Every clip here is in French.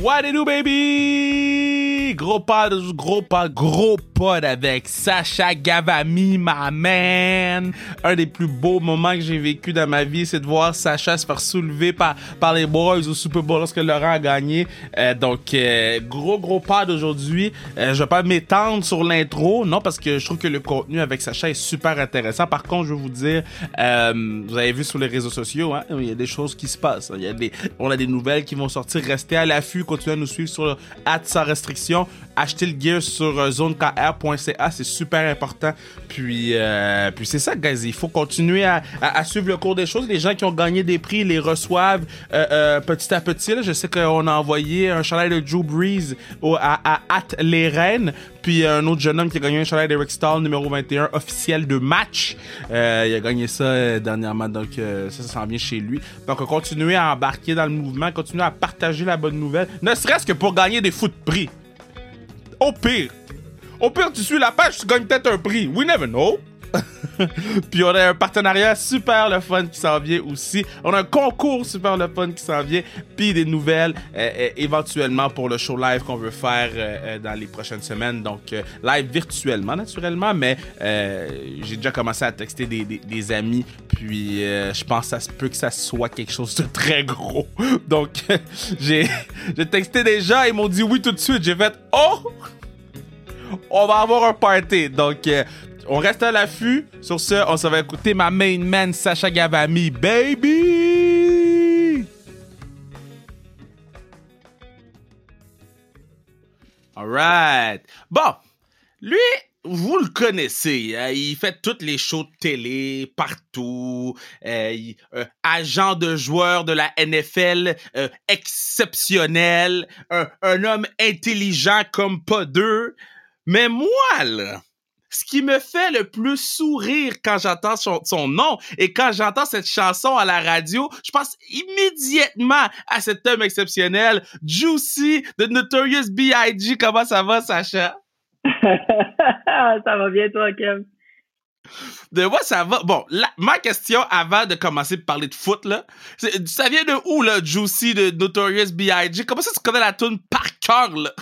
What it do, baby? Gros pod, gros pod, gros pod avec Sacha Gavami, ma man. Un des plus beaux moments que j'ai vécu dans ma vie, c'est de voir Sacha se faire soulever par, par les boys au Super Bowl lorsque Laurent a gagné. Euh, donc, euh, gros, gros pod aujourd'hui. Euh, je vais pas m'étendre sur l'intro, non, parce que je trouve que le contenu avec Sacha est super intéressant. Par contre, je vais vous dire, euh, vous avez vu sur les réseaux sociaux, hein, il y a des choses qui se passent. On a des nouvelles qui vont sortir. Restez à l'affût, continuez à nous suivre sur Ad sans restriction. Achetez le gear sur euh, zonekr.ca, c'est super important. Puis, euh, puis c'est ça, guys. Il faut continuer à, suivre le cours des choses. Les gens qui ont gagné des prix les reçoivent euh, petit à petit. Je sais qu'on a envoyé un chandail de Drew Brees à, à At les Reines. Puis un autre jeune homme qui a gagné un chandail d'Eric Stahl numéro 21 officiel de match. Il a gagné ça dernièrement, donc ça, ça s'en vient chez lui. Donc continuez à embarquer dans le mouvement, continuez à partager la bonne nouvelle, ne serait-ce que pour gagner des fous de prix. Au pire, au pire, tu suis la page, tu gagnes peut-être un prix. We never know. Puis on a un partenariat super le fun qui s'en vient aussi. On a un concours super le fun qui s'en vient. Puis des nouvelles euh, euh, éventuellement pour le show live qu'on veut faire euh, dans les prochaines semaines. Donc live virtuellement naturellement, mais j'ai déjà commencé à texter des, des, amis. Puis je pense que ça se peut que ça soit quelque chose de très gros. Donc j'ai texté gens, ils m'ont dit oui tout de suite. J'ai fait oh! on va avoir un party. Donc, euh, on reste à l'affût. Sur ce, on s'en va écouter ma main man Sacha Gavami, baby! Alright. Bon, lui, vous le connaissez, hein? il fait toutes les shows de télé partout, euh, euh, agent de joueur de la NFL euh, exceptionnel, un homme intelligent comme pas deux. Mais moi, là, ce qui me fait le plus sourire quand j'entends son, son, nom et quand j'entends cette chanson à la radio, je pense immédiatement à cet homme exceptionnel, Juicy, de Notorious B.I.G. Comment ça va, Sacha? ça va bien, toi, Kev? De moi, ça va. Bon, la, ma question avant de commencer à parler de foot, là, ça vient de où, là, Juicy de Notorious B.I.G.? Comment ça, tu connais la tune par cœur, là?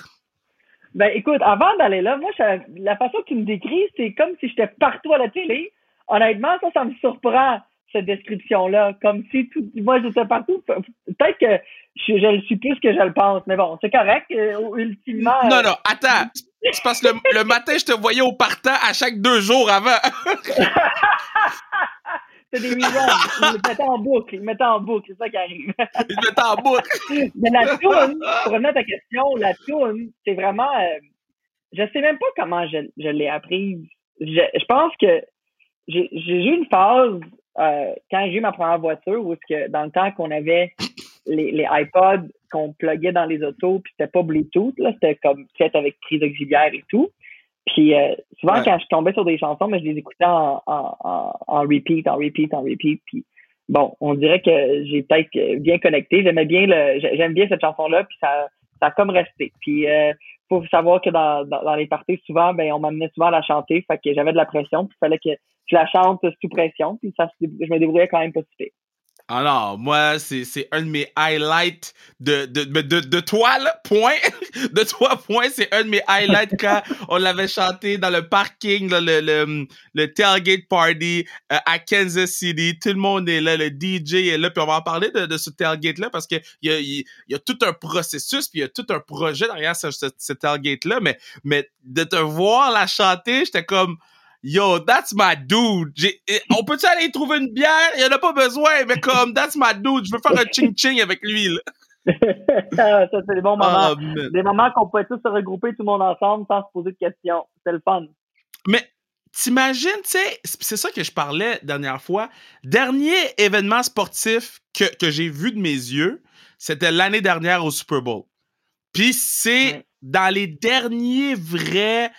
Ben, écoute, avant d'aller là, moi, je, la façon que tu me décris, c'est comme si j'étais partout à la télé. Honnêtement, ça, ça me surprend, cette description-là. Comme si tout, moi, j'étais partout. Peut-être que je, je, le suis plus que je le pense, mais bon, c'est correct. Euh, ultimement. Non, non, attends. C'est parce que le, le, matin, je te voyais au partant à chaque deux jours avant. c'est des millions. Ils me mettaient en boucle. Ils me mettaient en boucle. C'est ça qui arrive. Ils me mettaient en boucle. Mais la toune, pour revenir à ta question, la toune, c'est vraiment. Euh, je sais même pas comment je, je l'ai apprise. Je, je, pense que j'ai eu une phase euh, quand j'ai eu ma première voiture où que dans le temps qu'on avait les, les iPods qu'on pluguait dans les autos puis c'était pas Bluetooth là c'était comme fait avec prise auxiliaire et tout puis euh, souvent ouais. quand je tombais sur des chansons mais je les écoutais en, en, en, en repeat en repeat en repeat puis bon on dirait que j'ai peut-être bien connecté. J'aimais bien le j'aime bien cette chanson là puis ça ça a comme resté. Puis euh, faut savoir que dans, dans, dans les parties souvent ben on m'amenait souvent à la chanter fait que j'avais de la pression puis il fallait que je la chante sous pression puis ça je me débrouillais quand même pas super alors, moi, c'est un de mes highlights de, de, de, de, de toi, là, point. De toi, point. C'est un de mes highlights quand on l'avait chanté dans le parking, là, le, le, le tailgate party euh, à Kansas City. Tout le monde est là, le DJ est là. Puis on va en parler de, de ce tailgate-là parce qu'il y a, il y a tout un processus, puis il y a tout un projet derrière ce, ce, ce tailgate-là. Mais, mais de te voir la chanter, j'étais comme yo, that's my dude. On peut-tu aller trouver une bière? Il n'y en a pas besoin, mais comme, that's my dude. Je veux faire un ching-ching avec lui, là. ça, c'est des bons moments. Oh, des moments qu'on pouvait tous se regrouper tout le monde ensemble sans se poser de questions. C'est le fun. Mais t'imagines, tu sais, c'est ça que je parlais dernière fois. Dernier événement sportif que, que j'ai vu de mes yeux, c'était l'année dernière au Super Bowl. Puis c'est ouais. dans les derniers vrais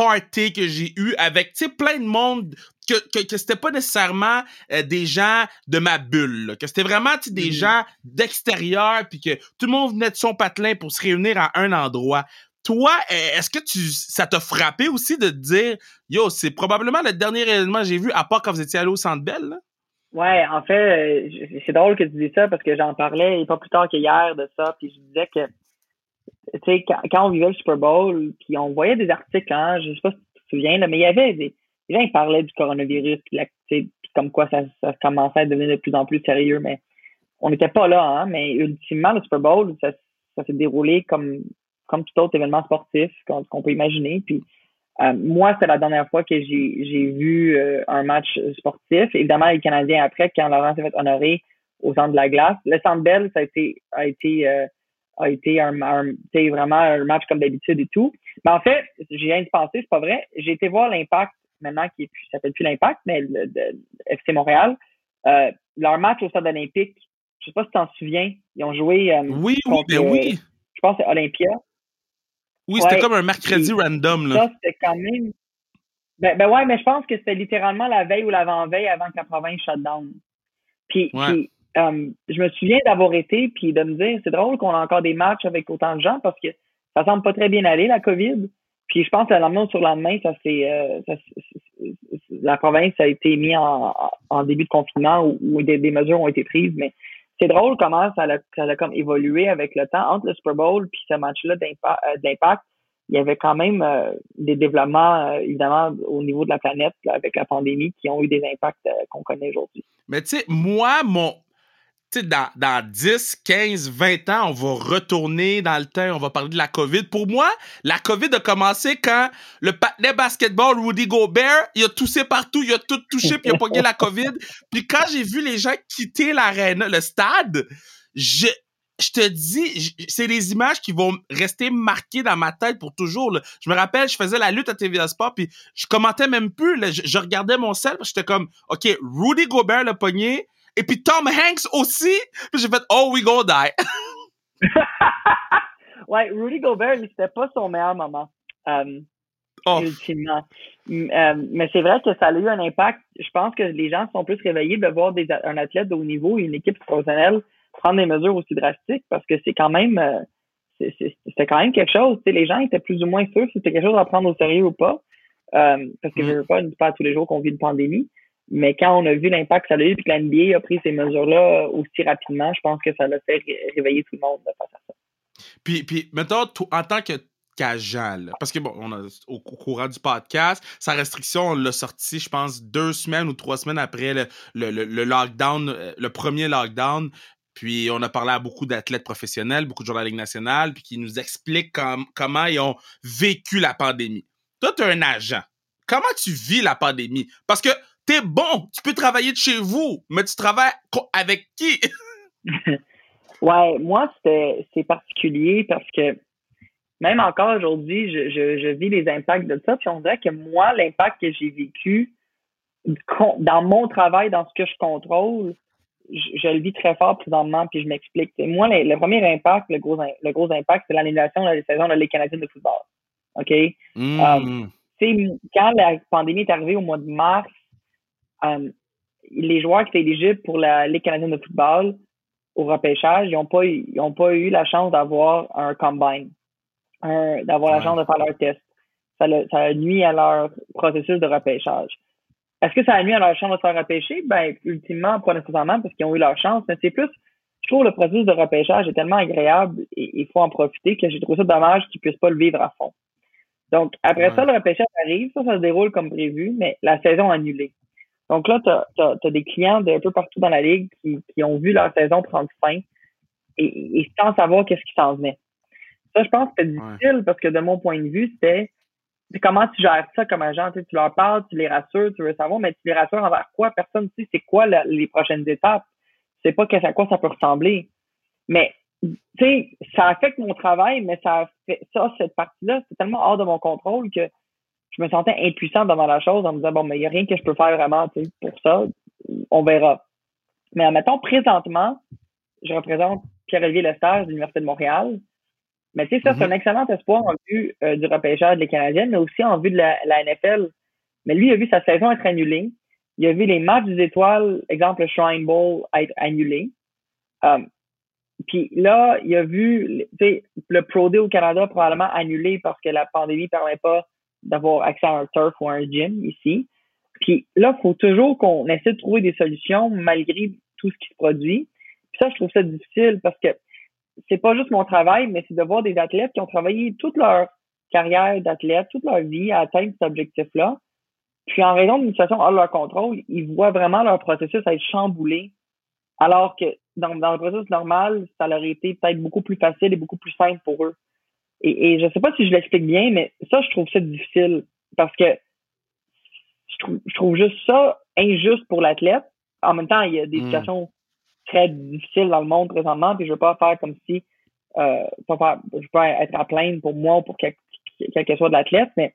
party que j'ai eu avec tu sais plein de monde que, que, que c'était pas nécessairement euh, des gens de ma bulle là, que c'était vraiment des mmh. gens d'extérieur puis que tout le monde venait de son patelin pour se réunir à un endroit toi est-ce que tu ça t'a frappé aussi de te dire yo c'est probablement le dernier événement que j'ai vu à part quand vous étiez allé au Centre Bell? Ouais, en fait, c'est drôle que tu dis ça parce que j'en parlais pas plus tard qu'hier de ça, puis je disais que sais, quand, on vivait le Super Bowl, puis on voyait des articles, hein, je sais pas si tu te souviens, là, mais il y avait des, les gens ils parlaient du coronavirus, puis, comme quoi ça, ça commençait à devenir de plus en plus sérieux, mais on n'était pas là, hein, mais ultimement, le Super Bowl, ça, ça s'est déroulé comme, comme tout autre événement sportif qu'on peut imaginer. Puis euh, moi, c'est la dernière fois que j'ai vu euh, un match sportif. Évidemment, les Canadiens après, quand Laurent s'est fait honorer au centre de la glace. Le centre Bell, ça a été a été euh, a été un, vraiment un match comme d'habitude et tout. Mais en fait, j'ai rien de penser, c'est pas vrai. J'ai été voir l'impact maintenant qui s'appelle plus l'impact, mais le, FC Montréal. leur match au stade olympique, je sais pas si tu t'en souviens, ils ont joué oui, oui, ben oui. je pense que c'est Olympia. Oui, c'était comme un mercredi random. Là. Ça, c'était quand même. Ben, ben, ouais, mais je pense que c'était littéralement la veille ou l'avant-veille avant que la province shutdown. Puis, puis euh, je me souviens d'avoir été, puis de me dire, c'est drôle qu'on a encore des matchs avec autant de gens parce que ça semble pas très bien aller, la COVID. Puis je pense que le lendemain sur le lendemain, ça c'est euh, la province a été mise en, début de confinement où, des, mesures ont été prises, mais c'est drôle comment ça a, comme évolué avec le temps entre le Super Bowl puis ce match-là euh, d'impact. Il y avait quand même euh, des développements, évidemment, au niveau de la planète avec la pandémie qui ont eu des impacts qu'on connaît aujourd'hui. Mais tu sais, moi, mon, dans, dans 10, 15, 20 ans, on va retourner dans le temps, on va parler de la COVID. Pour moi, la COVID a commencé quand le patinet basketball Rudy Gobert, il a toussé partout, il a tout touché, puis il a pogné la COVID. Puis quand j'ai vu les gens quitter l'arène, le stade, je, je te dis, c'est des images qui vont rester marquées dans ma tête pour toujours. Je me rappelle, je faisais la lutte à TVA Sport, puis je commentais même plus. Je, regardais mon sel, j'étais comme, OK, Rudy Gobert le pogné, et puis Tom Hanks aussi. Puis j'ai fait Oh, we go die. ouais, Rudy Gobert, c'était pas son meilleur moment. Euh, oh. Ultimement. Euh, mais c'est vrai que ça a eu un impact. Je pense que les gens sont plus réveillés de voir des, un athlète de haut niveau, une équipe professionnelle prendre des mesures aussi drastiques parce que c'est quand même euh, quand même quelque chose. les gens étaient plus ou moins sûrs si c'était quelque chose à prendre au sérieux ou pas. Parce que je veux pas, pas tous les jours qu'on vit une pandémie. Mais quand on a vu l'impact que ça a eu et que la NBA a pris ces mesures-là aussi rapidement, je pense que ça l'a fait réveiller tout le monde de face à ça. Puis, puis mettons, en tant que qu'agent, parce que bon, on a, au, courant du podcast, sa restriction, on l'a sorti, je pense, deux semaines ou trois semaines après le, le, le, lockdown, euh, le premier lockdown. Puis on a parlé à beaucoup d'athlètes professionnels, beaucoup de joueurs de la Ligue nationale, puis qui nous expliquent comment ils ont vécu la pandémie. Toi, tu es un agent. Comment tu vis la pandémie? Parce que t'es bon, tu peux travailler de chez vous, mais tu travailles avec qui? ouais, moi, c'est particulier parce que même encore aujourd'hui, je, vis les impacts de ça. Puis on dirait que moi, l'impact que j'ai vécu dans mon travail, dans ce que je contrôle, je, le vis très fort présentement, puis je m'explique. Moi, le, premier impact, le gros, le gros impact, c'est l'annulation de la saison de Ligue canadienne de football. OK? Mmh. Um, quand la pandémie est arrivée au mois de mars, um, les joueurs qui étaient éligibles pour la Ligue canadienne de football au repêchage, ils n'ont pas, pas eu la chance d'avoir un combine, d'avoir la chance de faire leur test. Ça, ça a nuit à leur processus de repêchage. Est-ce que ça a nuit à leur chance de se faire repêcher? Ben, ultimement, pas nécessairement parce qu'ils ont eu leur chance, mais c'est plus, je trouve le processus de repêchage est tellement agréable et il faut en profiter que j'ai trouvé ça dommage qu'ils puissent pas le vivre à fond. Donc, après ça, le repêchage arrive, ça, ça se déroule comme prévu, mais la saison annulée. Donc là, tu as, des clients d'un peu partout dans la ligue qui, qui ont vu leur saison prendre fin et, et sans savoir qu'est-ce qui s'en venait. Ça, je pense que c'est difficile parce que de mon point de vue, c'était comment tu gères ça comme agent? Tu, leur parles, tu les rassures, tu veux savoir, mais tu les rassures envers quoi? Personne ne sait c'est quoi les prochaines étapes. Tu sais pas à quoi ça peut ressembler. Mais, tu sais, ça affecte mon travail, mais ça fait ça, cette partie-là, c'est tellement hors de mon contrôle que je me sentais impuissant devant la chose en me disant, bon, mais il n'y a rien que je peux faire vraiment, tu sais, pour ça. On verra. Mais admettons, présentement, je représente Pierre-Olivier Lestage de l'Université de Montréal. Mais tu sais, ça, c'est un mm-hmm. excellent espoir en vue euh, du repêchage des Canadiens, mais aussi en vue de la, NFL. Mais lui, il a vu sa saison être annulée. Il a vu les matchs des étoiles, exemple le Shrine Bowl, être annulés. Um, puis là, il a vu le Pro Day au Canada probablement annulé parce que la pandémie ne permet pas d'avoir accès à un turf ou à un gym ici. Puis là, il faut toujours qu'on essaie de trouver des solutions malgré tout ce qui se produit. Puis ça, je trouve ça difficile parce que c'est pas juste mon travail, mais c'est de voir des athlètes qui ont travaillé toute leur carrière d'athlète, toute leur vie à atteindre cet objectif-là. Puis en raison d'une situation hors leur contrôle, ils voient vraiment leur processus être chamboulé. Alors que dans, le processus normal, ça leur aurait été peut-être beaucoup plus facile et beaucoup plus simple pour eux. Et, et je sais pas si je l'explique bien, mais ça, je trouve ça difficile parce que je trouve, je trouve juste ça injuste pour l'athlète. En même temps, il y a des hmm. situations très difficiles dans le monde présentement, puis je veux pas faire comme si euh, pas faire, je veux pas être à plaindre pour moi ou pour quel, que soit de l'athlète, mais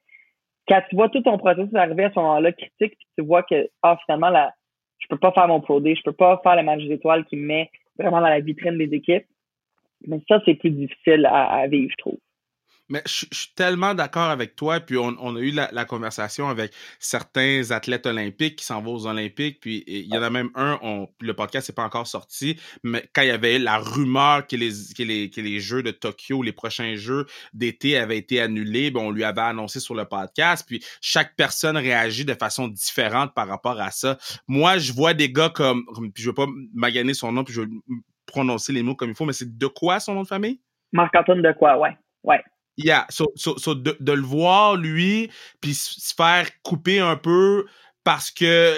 quand tu vois tout ton processus arriver à ce moment-là critique, puis tu vois que ah, finalement la, je peux pas faire mon Pro D, je peux pas faire le match d'étoiles qui me met vraiment dans la vitrine des équipes. Mais ça, c'est plus difficile à vivre, je trouve. Mais je, suis tellement d'accord avec toi. Puis on, a eu la, conversation avec certains athlètes olympiques qui s'en vont aux Olympiques. Puis il y en a même un, on, le podcast n'est pas encore sorti, mais quand il y avait la rumeur que les, que les, que les Jeux de Tokyo, les prochains Jeux d'été avaient été annulés, ben on lui avait annoncé sur le podcast. Puis chaque personne réagit de façon différente par rapport à ça. Moi, je vois des gars comme, puis je veux pas maganer son nom, puis je veux prononcer les mots comme il faut, mais c'est de quoi son nom de famille? Marc-Antoine de quoi, ouais. Ouais. Yeah, so, so, de, de, le voir, lui, puis se faire couper un peu parce que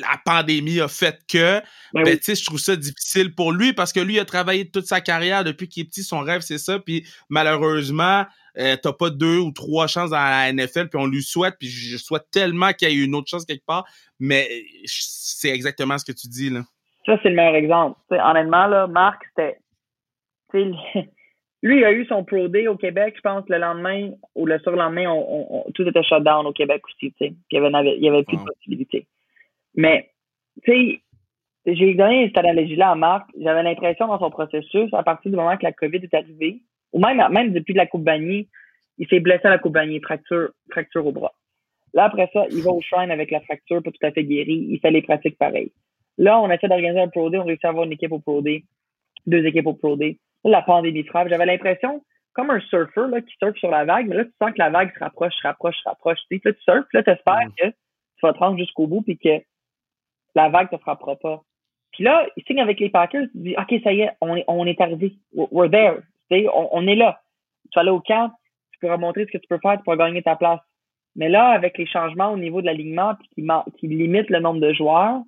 la pandémie a fait que, ben, ben tu sais, je trouve ça difficile pour lui parce que lui, il a travaillé toute sa carrière depuis qu'il est petit, son rêve, c'est ça, puis malheureusement, euh, t'as pas deux ou trois chances dans la NFL, puis on lui souhaite, puis je souhaite tellement qu'il y ait une autre chance quelque part, mais c'est exactement ce que tu dis, là. Ça, c'est le meilleur exemple. honnêtement, là, Marc, c'était Lui, il a eu son Pro Day au Québec, je pense, le lendemain ou le surlendemain, on, tout était shut down au Québec aussi, tu sais. il y avait, il y avait plus de possibilités. Mais, tu sais, j'ai donné cette analogie-là à Marc. J'avais l'impression dans son processus, à partir du moment que la COVID est arrivée, ou même, même depuis la Coupe Bagny, il s'est blessé à la Coupe Bagny, fracture, fracture au bras. Là, après ça, il va au shrine avec la fracture, pas tout à fait guéri. Il fait les pratiques pareilles. Là, on essaie d'organiser un Pro Day, on réussit à avoir une équipe au Pro Day, deux équipes au Pro Day la pandémie frappe. J'avais l'impression, comme un surfeur là, qui surfe sur la vague, mais là, tu sens que la vague se rapproche, se rapproche, se rapproche. Tu sais, là, tu surfes, là, tu espères mm. que tu vas te rendre jusqu'au bout puis que la vague te frappera pas. Puis là, il signe avec les Packers, tu dis, OK, ça y est, on est, on est arrivé. We're there. Tu sais, on, est là. Tu vas aller au camp, tu peux remontrer ce que tu peux faire, pour gagner ta place. Mais là, avec les changements au niveau de l'alignement qui, qui limitent le nombre de joueurs,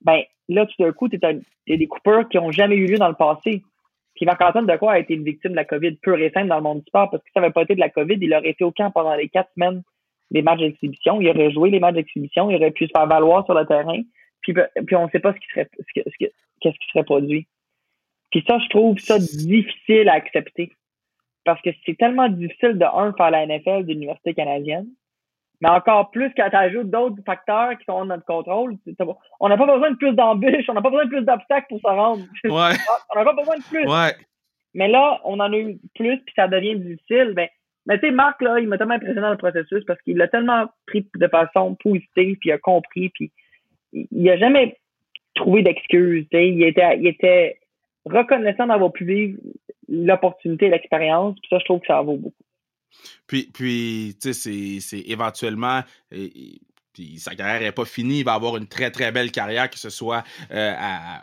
ben là, tout d'un coup, tu as, des coupeurs qui n'ont jamais eu lieu dans le passé. Puis Marc-Antoine Decoy a été une victime de la COVID pure et simple dans le monde du sport parce que ça n'avait pas été de la COVID, il aurait été au camp pendant les quatre semaines des matchs d'exhibition. Il aurait joué les matchs d'exhibition, il aurait pu se faire valoir sur le terrain. Puis, puis on ne sait pas ce qui serait qu'est-ce qui serait produit. Puis ça, je trouve ça difficile à accepter. Parce que c'est tellement difficile de un faire la NFL d'université canadienne. Mais encore plus quand tu ajoutes d'autres facteurs qui sont en notre contrôle. On n'a pas besoin de plus d'embûches, on n'a pas besoin de plus d'obstacles pour se rendre. Ouais. on n'a pas besoin de plus. Ouais. Mais là, on en a eu plus, puis ça devient difficile. Ben, mais tu sais, Marc, là, il m'a tellement impressionné dans le processus parce qu'il l'a tellement pris de façon positive, puis il a compris, puis il a jamais trouvé d'excuses. Il était, il était reconnaissant d'avoir pu vivre l'opportunité, l'expérience, puis ça, je trouve que ça vaut beaucoup. Puis, puis tu sais, c'est éventuellement. puis sa carrière n'est pas finie. Il va avoir une très, très belle carrière, que ce soit euh,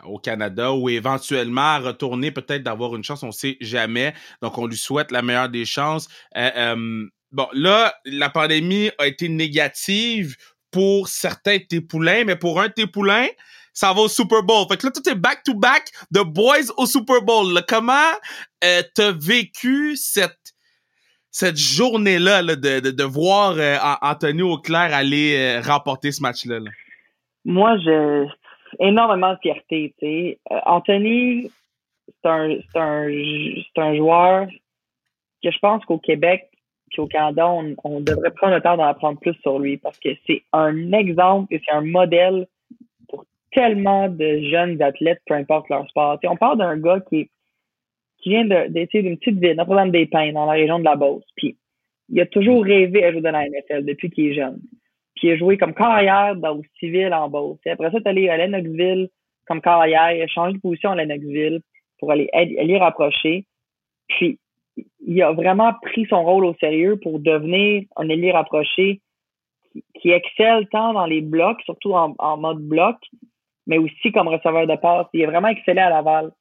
au Canada ou éventuellement retourner, peut-être d'avoir une chance. On ne sait jamais. Donc, on lui souhaite la meilleure des chances. Euh, bon, là, la pandémie a été négative pour certains de tes poulains, mais pour un de tes poulains, ça va au Super Bowl. Fait que là, tout est back-to-back de boys au Super Bowl. Comment euh, t'as vécu cette cette journée-là de, de, voir euh, Anthony Auclair aller euh, remporter ce match-là? Moi, j'ai énormément de fierté. Euh, Anthony, c'est un, un, un joueur que je pense qu'au Québec et au Canada, on, on, devrait prendre le temps d'en apprendre plus sur lui parce que c'est un exemple et c'est un modèle pour tellement de jeunes athlètes, peu importe leur sport. on parle d'un gars qui est qui vient d'une petite ville, Notre-Dame-des-Pins, dans la région de la Beauce. Puis, il a toujours rêvé à jouer dans la NFL depuis qu'il est jeune. Puis, il a joué comme carrière dans le civil en Beauce. Et après ça, il est allé à Lennoxville comme carrière. Il a changé de position à Lennoxville pour aller, aller rapprocher. Puis, il a vraiment pris son rôle au sérieux pour devenir un ailier rapproché qui, excelle tant dans les blocs, surtout en, en, mode bloc, mais aussi comme receveur de passe. Il a vraiment excellé à Laval.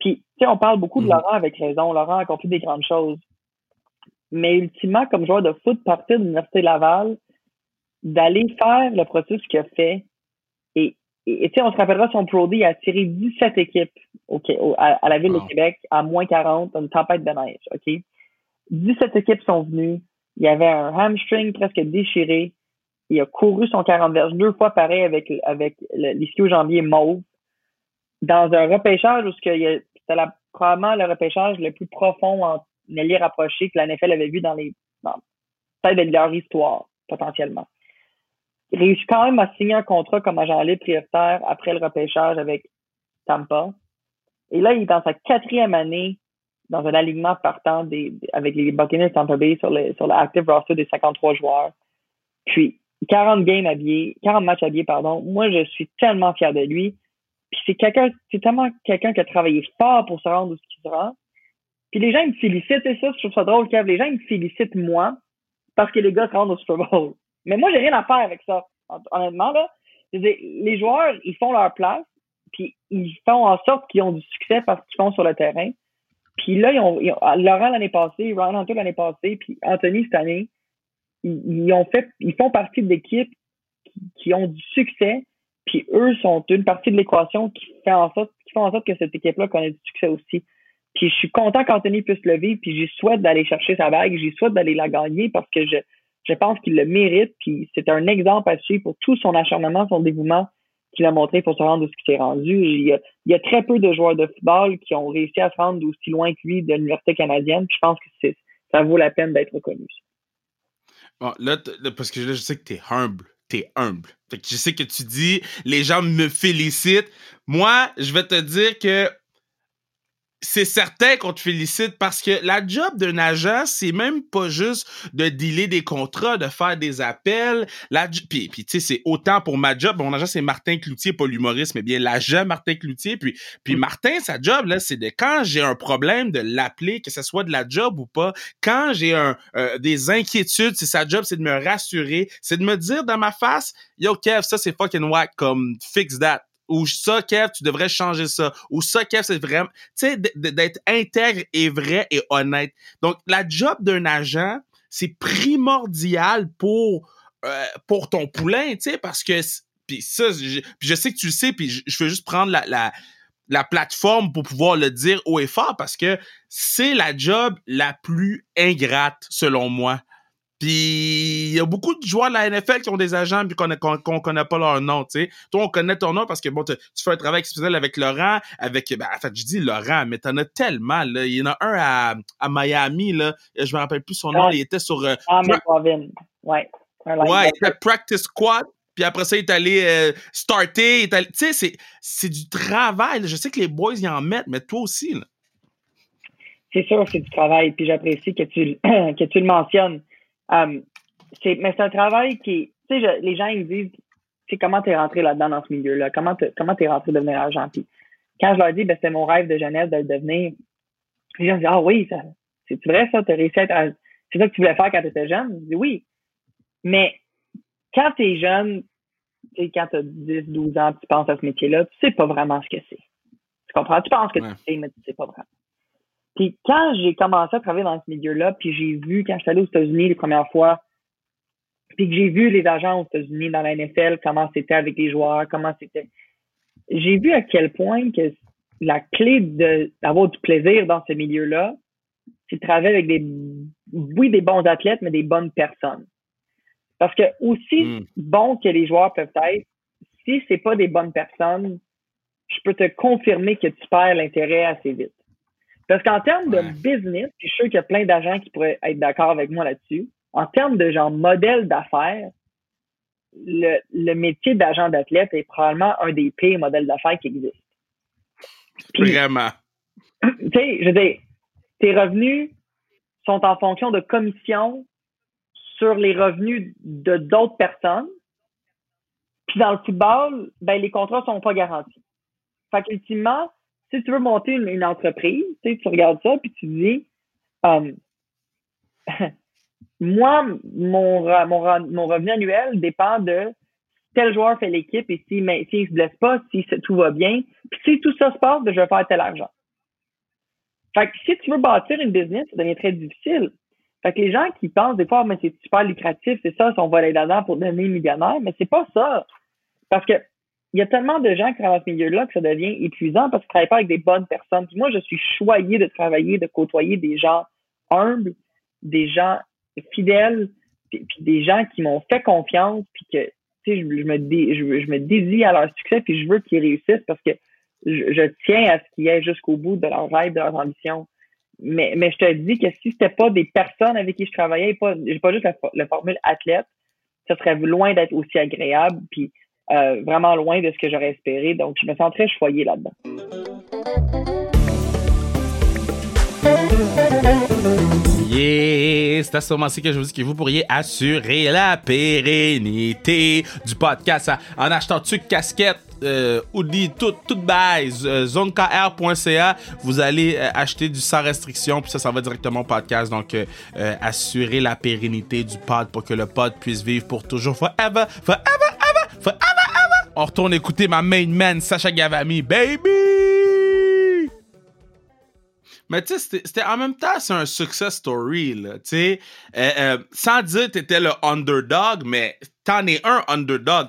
Puis, tu sais, on parle beaucoup de Mhm. Laurent avec raison. Laurent a accompli des grandes choses. Mais ultimement, comme joueur de foot, partir de l'Université Laval, d'aller faire le processus qu'il a fait. Et, tu sais, on se rappellera son Pro D, il a tiré 17 équipes au, au- à, à la ville Wow. de Québec à moins 40, dans une tempête de neige, OK? 17 équipes sont venues. Il y avait un hamstring presque déchiré. Il a couru son 40 verges deux fois pareil avec, avec le- l'ischio-jambier mauve. Dans un repêchage où il y a- c'était probablement le repêchage le plus profond en allié rapproché que la NFL avait vu dans les dans peut-être leur histoire, potentiellement. Il réussit quand même à signer un contrat comme agent libre prioritaire après le repêchage avec Tampa. Et là, il est dans sa quatrième année dans un alignement partant des, avec les Buccaneers Tampa Bay sur le, sur l'active roster des 53 joueurs. Puis, 40 games habillés, 40 matchs habillés, pardon. Moi, je suis tellement fier de lui. Puis c'est quelqu'un, c'est tellement quelqu'un qui a travaillé fort pour se rendre où il se rend. Puis les gens ils me félicitent, et ça, je trouve ça drôle, Kev. Les gens ils me félicitent moi parce que les gars se rendent au Super Bowl. Mais moi, j'ai rien à faire avec ça. Hon- Honnêtement, là. Je dire, les joueurs, ils font leur place, puis ils font en sorte qu'ils ont du succès parce qu'ils font sur le terrain. Puis là, ils ont, ils ont- Laurent l'année passée, Ryan Hunter l'année passée, puis Anthony cette année, ils, ont fait, ils font partie d'équipes qui, qui ont du succès, puis eux sont une partie de l'équation qui fait en sorte, font en sorte que cette équipe-là connaît du succès aussi. Puis je suis content qu'Anthony puisse le vivre, puis j'y souhaite d'aller chercher sa bague, j'y souhaite d'aller la gagner parce que je, je pense qu'il le mérite, puis c'est un exemple à suivre pour tout son acharnement, son dévouement qu'il a montré pour se rendre où il s'est rendu. Il y, a, très peu de joueurs de football qui ont réussi à se rendre aussi loin que lui de l'université canadienne, je pense que ça vaut la peine d'être reconnu. Bon, là, là, parce que là, je sais que t'es humble. T'es humble. Fait que je sais que tu dis, les gens me félicitent. Moi, je vais te dire que c'est certain qu'on te félicite parce que la job d'un agent, c'est même pas juste de dealer des contrats, de faire des appels. La, puis tu sais, c'est autant pour ma job. Mon agent, c'est Martin Cloutier, pas l'humoriste, mais bien l'agent Martin Cloutier. Puis, puis Mm. Martin, sa job, là, c'est de quand j'ai un problème, de l'appeler, que ce soit de la job ou pas. Quand j'ai un, euh, des inquiétudes, c'est sa job, c'est de me rassurer, c'est de me dire dans ma face, yo, Kev, ça, c'est fucking whack, comme, fix that. Ou ça, Kev, tu devrais changer ça. Ou ça, Kev, c'est vraiment, tu sais, d'être intègre et vrai et honnête. Donc, la job d'un agent, c'est primordial pour, euh, pour ton poulain, tu sais, parce que, puis ça, je, je sais que tu le sais, puis je, je veux juste prendre la, la, la plateforme pour pouvoir le dire haut et fort parce que c'est la job la plus ingrate, selon moi. Puis il y a beaucoup de joueurs de la NFL qui ont des agents puis qu'on qu'on qu'on connaît pas leur nom, tu sais. Toi, on connaît ton nom parce que bon, tu fais un travail exceptionnel avec Laurent, avec ben en fait, je dis Laurent, mais t'en as tellement là. Il y en a un à, à Miami là, je me rappelle plus son nom, Ouais. il était sur euh, Ah. Ouais. Ouais, il était practice squad. Puis après ça, il est allé euh, starter. Tu sais, c'est, c'est du travail. là. Je sais que les boys, ils en mettent, mais toi aussi. Là. C'est sûr c'est du travail, puis j'apprécie que tu, que tu le mentionnes. Um, c'est, mais c'est un travail qui, tu sais, les gens ils me disent, tu sais, comment t'es rentré là-dedans dans ce milieu-là, comment t'es, comment t'es rentré devenir agent? Puis quand je leur dis, ben c'était mon rêve de jeunesse de le devenir, les gens me disent, ah oui, ça, c'est vrai ça, t'as réussi à être, c'est ça que tu voulais faire quand t'étais jeune? Je dis oui, mais quand t'es jeune, tu sais, quand t'as 10, 12 ans, tu penses à ce métier-là, tu sais pas vraiment ce que c'est. Tu comprends? Tu penses que Ouais. tu sais, mais tu sais pas vraiment. Puis quand j'ai commencé à travailler dans ce milieu-là, puis j'ai vu, quand je suis allé aux États-Unis les premières fois, puis que j'ai vu les agents aux États-Unis dans la NFL, comment c'était avec les joueurs, comment c'était. J'ai vu à quel point que la clé d'avoir du plaisir dans ce milieu-là, c'est de travailler avec des, oui, des bons athlètes, mais des bonnes personnes. Parce que aussi Mm. bons que les joueurs peuvent être, si c'est pas des bonnes personnes, je peux te confirmer que tu perds l'intérêt assez vite. Parce qu'en termes Ouais. de business, puis je suis sûr qu'il y a plein d'agents qui pourraient être d'accord avec moi là-dessus, en termes de genre modèle d'affaires, le, le métier d'agent d'athlète est probablement un des pires modèles d'affaires qui existent. Puis, Vraiment. tu sais, je veux dire, tes revenus sont en fonction de commissions sur les revenus de d'autres personnes. Puis dans le football, ben les contrats sont pas garantis. Fait qu'ultimement, si tu veux monter une, entreprise, tu tu regardes ça puis tu dis, euh, moi, mon, mon, revenu annuel dépend de tel joueur fait l'équipe et s'il si, s'il se blesse pas, si tout va bien. Puis si tout ça se passe, ben, je vais faire tel argent. Fait que si tu veux bâtir une business, ça devient très difficile. Fait que les gens qui pensent des fois, mais c'est super lucratif, c'est ça, si on va aller là-dedans pour devenir millionnaire, mais c'est pas ça. Parce que il y a tellement de gens qui travaillent dans ce milieu-là que ça devient épuisant parce qu'ils ne travaillent pas avec des bonnes personnes. Puis moi, je suis choyée de travailler, de côtoyer des gens humbles, des gens fidèles, puis, des gens qui m'ont fait confiance, puis que sais, je, me je, je, me dédie à leur succès, puis je veux qu'ils réussissent parce que je, tiens à ce qu'ils aient jusqu'au bout de leur rêve, de leur ambition. Mais, mais je te dis que si c'était pas des personnes avec qui je travaillais, pas, j'ai pas juste la, formule athlète, ça serait loin d'être aussi agréable, puis euh, vraiment loin de ce que j'aurais espéré. Donc, je me sens très choyée là-dedans. Yeah, c'est à ce moment-ci que je vous dis que vous pourriez assurer la pérennité du podcast en achetant tu casquette, euh, hoodie, tout, tout base, euh, zonekr.ca, vous allez euh, acheter du sans restriction, puis ça, ça va directement au podcast. Donc, euh, assurer la pérennité du pod pour que le pod puisse vivre pour toujours, forever, forever, ever, forever, ever. On retourne écouter ma main man, Sacha Gavami, baby! Mais tu sais, c'était en même temps, c'est un success story, là. Tu sais, euh, euh, sans dire que t'étais le underdog, mais t'en es un underdog.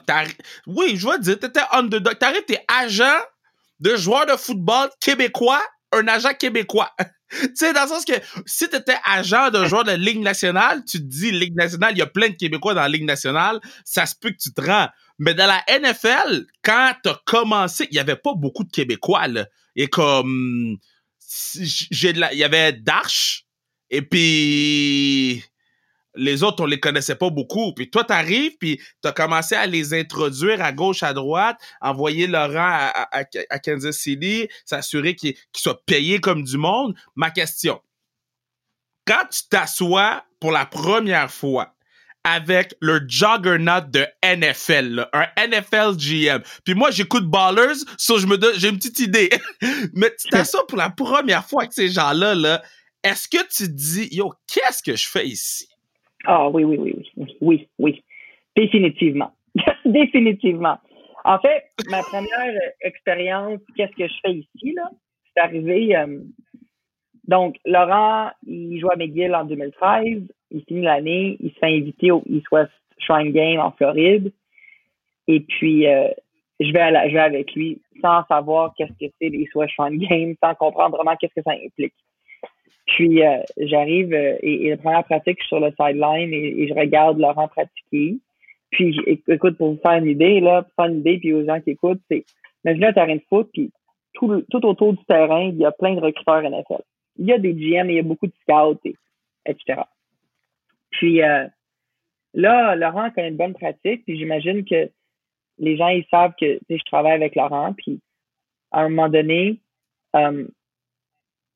Oui, je veux dire, t'étais underdog. T'arrives, t'es agent de joueur de football québécois, un agent québécois. tu sais, dans le sens que si t'étais agent de joueur de Ligue nationale, tu te dis Ligue nationale, il y a plein de Québécois dans la Ligue nationale, ça se peut que tu te rends. Mais dans la NFL, quand t'as commencé, il y avait pas beaucoup de Québécois, là. Et comme j'ai il y avait Darche et puis les autres on les connaissait pas beaucoup puis toi t'arrives puis t'as commencé à les introduire à gauche à droite envoyer Laurent à, Kansas City s'assurer qu'il soit payé comme du monde ma question quand tu t'assois pour la première fois avec le juggernaut de NFL, un NFL GM. Puis moi, j'écoute Ballers, so je j'ai une petite idée. Mais tu ça pour la première fois avec ces gens-là, là, est-ce que tu dis, yo, qu'est-ce que je fais ici? Ah oui, oui, oui, oui, oui, oui, définitivement, définitivement. En fait, ma première expérience, qu'est-ce que je fais ici, là, c'est arrivé. Euh, donc, Laurent, il joue à McGill en 2013 il finit l'année, il se fait inviter au East West Shrine Game en Floride. Et puis, euh, je, vais à je vais avec lui sans savoir qu'est-ce que c'est les West Shrine Game, sans comprendre vraiment qu'est-ce que ça implique. Puis, euh, j'arrive euh, et, la première pratique, je suis sur le sideline et, je regarde Laurent pratiquer. Puis, écoute, pour vous faire une idée, là, pour faire une idée, puis aux gens qui écoutent, c'est, imaginez un terrain de foot, puis tout, tout autour du terrain, il y a plein de recruteurs NFL. Il y a des GM, il y a beaucoup de scouts, et, etc. Puis euh, là, Laurent a une bonne pratique, puis j'imagine que les gens, ils savent que je travaille avec Laurent, puis à un moment donné, euh,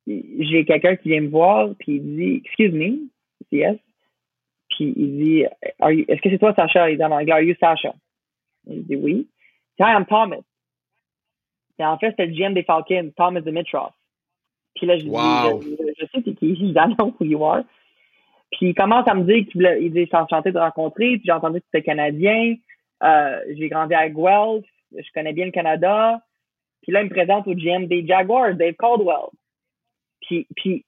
j'ai quelqu'un qui vient me voir, puis il dit « Excuse me », yes. Puis il dit « Est-ce que c'est toi, Sacha? » Il dit en anglais « Are you Sacha? » Il dit « Oui. »« Hi, I'm Thomas. » Et en fait, c'était le GM des Falcons, Thomas Dimitrov. Puis là, je dis je, je, sais qui, il know who you are. Puis il commence à me dire qu'il il dit enchanté de rencontrer, puis j'ai entendu que c'était canadien. Euh, j'ai grandi à Guelph, je connais bien le Canada. Puis là, il me présente au GM des Jaguars, Dave Caldwell. Puis, puis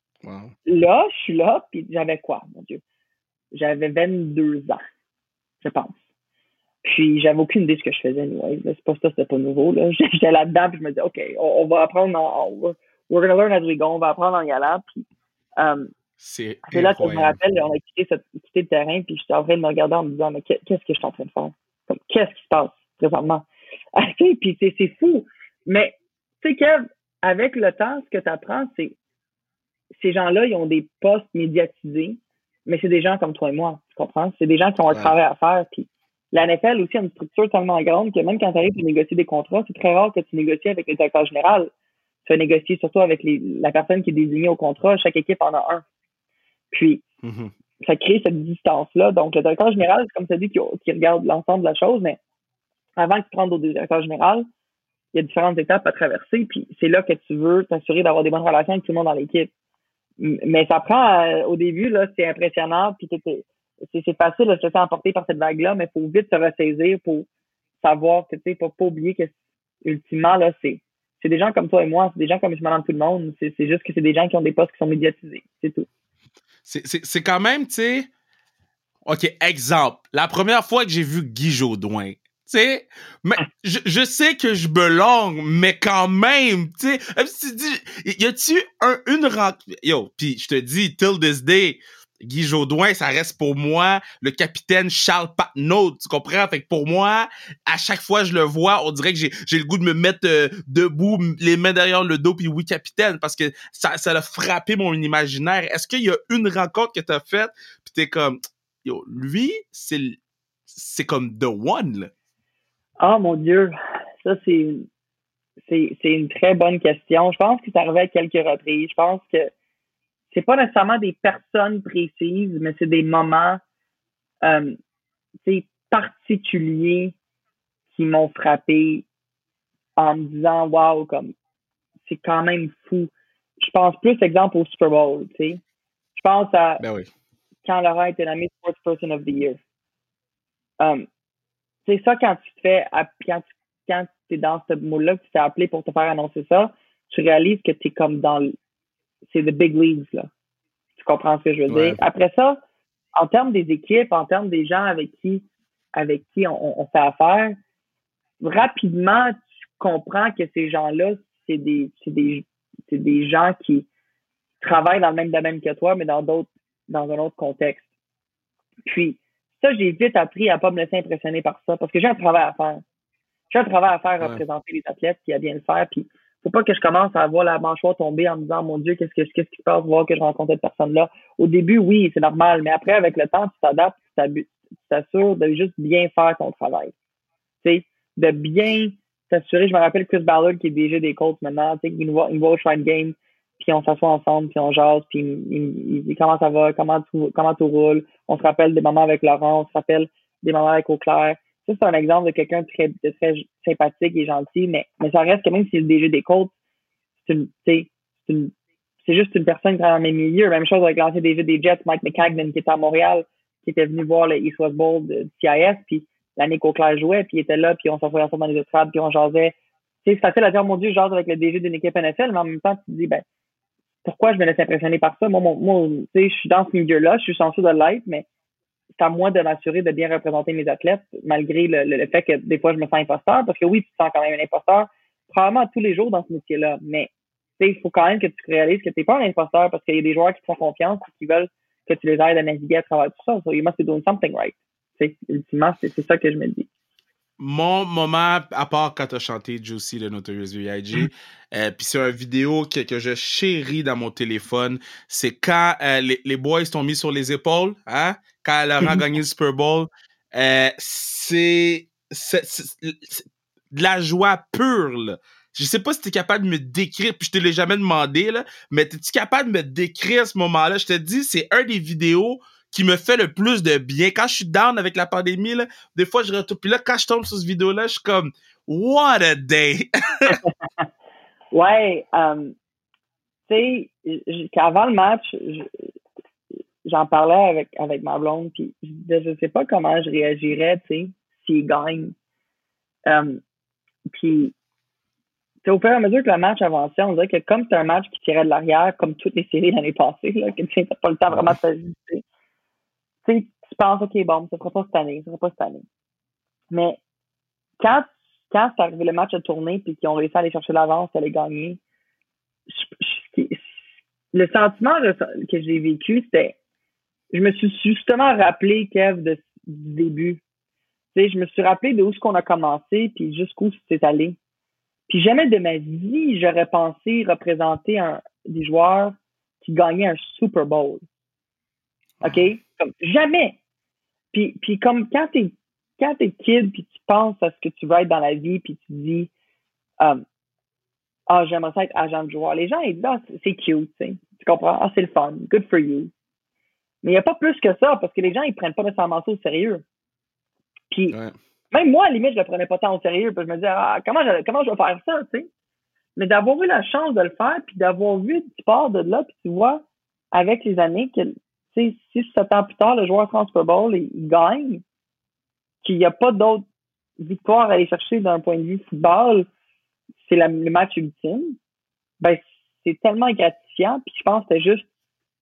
là, je suis là, puis j'avais quoi, mon Dieu? J'avais 22 ans, je pense. Puis j'avais aucune idée de ce que je faisais, anyway. C'est pas ça, c'était pas nouveau. Là. J'étais là-dedans, puis je me dis, OK, on, va apprendre, en, on, we're gonna learn as we go, on va apprendre en y allant. Puis, um, c'est là que je me rappelle, on a quitté, quitté le terrain, puis j'étais en train de me regarder en me disant, mais qu'est-ce que je suis en train de faire? Qu'est-ce qui se passe présentement? puis c'est fou. Mais, tu sais, Kev, avec le temps, ce que tu apprends, c'est ces gens-là, ils ont des postes médiatisés, mais c'est des gens comme toi et moi, tu comprends? C'est des gens qui ont un travail à faire. Puis la NFL aussi a une structure tellement grande que même quand tu arrives pour négocier des contrats, c'est très rare que tu négocies avec le directeur général. Tu vas négocier surtout avec les, la personne qui est désignée au contrat. Chaque équipe en a un. Puis, mm-hmm. ça crée cette distance-là. Donc, le directeur général, comme tu as dit, qui, regarde l'ensemble de la chose, mais avant que tu prennes au directeur général, il y a différentes étapes à traverser. Puis, c'est là que tu veux t'assurer d'avoir des bonnes relations avec tout le monde dans l'équipe. Mais ça prend, euh, au début, là, c'est impressionnant. Puis, c'est facile de se laisser emporter par cette vague-là, mais il faut vite se ressaisir pour savoir que, tu sais, faut pas oublier que, ultimement, là, c'est c'est des gens comme toi et moi, c'est des gens comme je Madame tout le monde. C'est juste que c'est des gens qui ont des postes qui sont médiatisés. C'est tout. C'est quand même, tu sais. OK, exemple. La première fois que j'ai vu Guy Jodoin, tu sais, mais je, je, sais que je me longue, mais quand même, tu sais, tu dis, y a-tu un, une rencontre, yo, puis je te dis, till this day, Guy Jodoin, ça reste pour moi le capitaine Charles Patnaud, tu comprends? Fait que pour moi, à chaque fois que je le vois, on dirait que j'ai, j'ai le goût de me mettre euh, debout, les mains derrière le dos, puis oui, capitaine, parce que ça, ça a frappé mon imaginaire. Est-ce qu'il y a une rencontre que t'as faite, puis t'es comme, yo, lui, c'est, c'est comme the one, là. Ah, mon Dieu. Ça, c'est, c'est, c'est une très bonne question. Je pense que ça arrivé à quelques reprises. Je pense que c'est pas nécessairement des personnes précises, mais c'est des moments euh, particuliers qui m'ont frappé en me disant Wow, comme c'est quand même fou. Je pense plus exemple au Super Bowl, tu sais. Je pense à ben quand Laurent était nommé Sports Person of the Year. Um, c'est ça quand tu te fais quand tu quand es dans ce mot-là, que tu t'es appelé pour te faire annoncer ça, tu réalises que tu es comme dans c'est the big leagues, là. Tu comprends ce que je veux dire? Après ça, en termes des équipes, en termes des gens avec qui, avec qui on, fait affaire, rapidement, tu comprends que ces gens-là, c'est des, c'est des, c'est des gens qui travaillent dans le même domaine que toi, mais dans d'autres, dans un autre contexte. Puis, ça, j'ai vite appris à pas me laisser impressionner par ça, parce que j'ai un travail à faire. J'ai un travail à faire à représenter les athlètes, qui a bien le faire, puis faut pas que je commence à voir la mâchoire tomber en me disant mon Dieu, qu'est-ce que qu'est-ce qui se passe, voir que je rencontre cette personne-là. Au début, oui, c'est normal, mais après, avec le temps, tu t'adaptes, tu t'assures de juste bien faire ton travail. Tu sais, de bien t'assurer. Je me rappelle Chris Ballard qui est déjà des Colts maintenant, tu sais, il nous voit, il voit au Shrine Game, puis on s'assoit ensemble, puis on jase, puis il, dit comment ça va, comment tout, comment tout roule? On se rappelle des moments avec Laurent, on se rappelle des moments avec Auclair. Ça, c'est un exemple de quelqu'un de très, très sympathique et gentil, mais, mais ça reste que même si le DG des Colts, c'est c'est juste une personne qui est dans le même milieu. Même chose avec l'ancien DG des Jets, Mike McCagnon, qui était à Montréal, qui était venu voir le East West Bowl de CIS, puis l'année qu'Auclair jouait, puis il était là, puis on s'envoyait ensemble dans les estrades, puis on jasait. C'est facile à dire, mon Dieu, je jase avec le DG d'une équipe NFL, mais en même temps, tu te dis, ben, pourquoi je me laisse impressionner par ça? Moi, moi, tu sais, je suis dans ce milieu-là, je suis censé de l'être, mais c'est à moi de m'assurer de bien représenter mes athlètes, malgré le, fait que des fois je me sens imposteur, parce que oui, tu te sens quand même un imposteur, probablement tous les jours dans ce métier-là, mais il faut quand même que tu réalises que tu n'es pas un imposteur parce qu'il y a des joueurs qui te font confiance et qui veulent que tu les aides à naviguer à travers tout ça. So you must be doing something right. ultimement, c'est ça que je me dis mon moment, à part quand t'as chanté Juicy de Notorious V.I.G., mm. euh, puis c'est une vidéo que, que, je chéris dans mon téléphone, c'est quand euh, les, les, boys t'ont mis sur les épaules, hein, quand elle a mm-hmm. gagné le Super Bowl. Euh, c'est de la joie pure, là. Je sais pas si t'es capable de me décrire, puis je te l'ai jamais demandé, là, mais t'es-tu capable de me décrire ce moment-là? Je te dis, c'est un des vidéos qui me fait le plus de bien. Quand je suis down avec la pandémie, là, des fois, je retourne. Puis là, quand je tombe sur cette vidéo-là, je suis comme, what a day! ouais, um, tu sais, qu'avant le match, j'en parlais avec, avec ma blonde, puis je, sais pas comment je réagirais, tu sais, s'il gagne. Um, puis, au fur et à mesure que le match avançait, on dirait que comme c'est un match qui tirait de l'arrière, comme toutes les séries l'année passée, là, que tu n'as pas le temps vraiment de s'ajuster tu penses, OK, bon, ça sera pas cette année, ça sera pas cette année. Mais quand, quand c'est arrivé le match à tourner puis qu'ils ont réussi à aller chercher l'avance, à gagner, le sentiment que j'ai vécu, c'était, je me suis justement rappelé, Kev, de, du début. Tu sais, je me suis rappelé de où ce qu'on a commencé puis jusqu'où c'est allé. Puis jamais de ma vie, j'aurais pensé représenter un, des joueurs qui gagnaient un Super Bowl. OK? Comme, jamais. Puis, puis comme quand t'es quand t'es kid puis tu penses à ce que tu veux être dans la vie puis tu dis um, ah j'aimerais ça être agent de joueur les gens ils disent ah, c'est cute tu comprends ah c'est le fun. Good for you mais il n'y a pas plus que ça parce que les gens ils prennent pas nécessairement ça au sérieux. Puis même moi à la limite je le prenais pas tant au sérieux puis je me disais ah comment je, comment je vais faire ça tu sais mais d'avoir eu la chance de le faire puis d'avoir vu tu pars de là puis tu vois avec les années que si sept ans plus tard, le joueur France Super Bowl, il, gagne, qu'il n'y a pas d'autres victoires à aller chercher d'un point de vue football, c'est le match ultime, ben, c'est tellement gratifiant. Puis je pense que c'est juste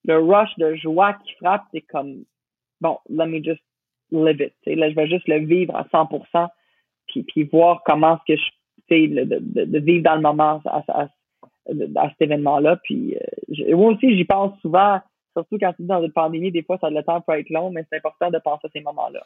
le rush de joie qui frappe, c'est comme, bon, let me just live it. Là, je vais juste le vivre à 100%, puis, puis voir comment est-ce que je, sais, de, de, vivre dans le moment à, à, à cet événement-là. Puis euh, moi aussi, j'y pense souvent, surtout quand tu es dans une pandémie, des fois, ça le temps peut être long, mais c'est important de penser à ces moments-là.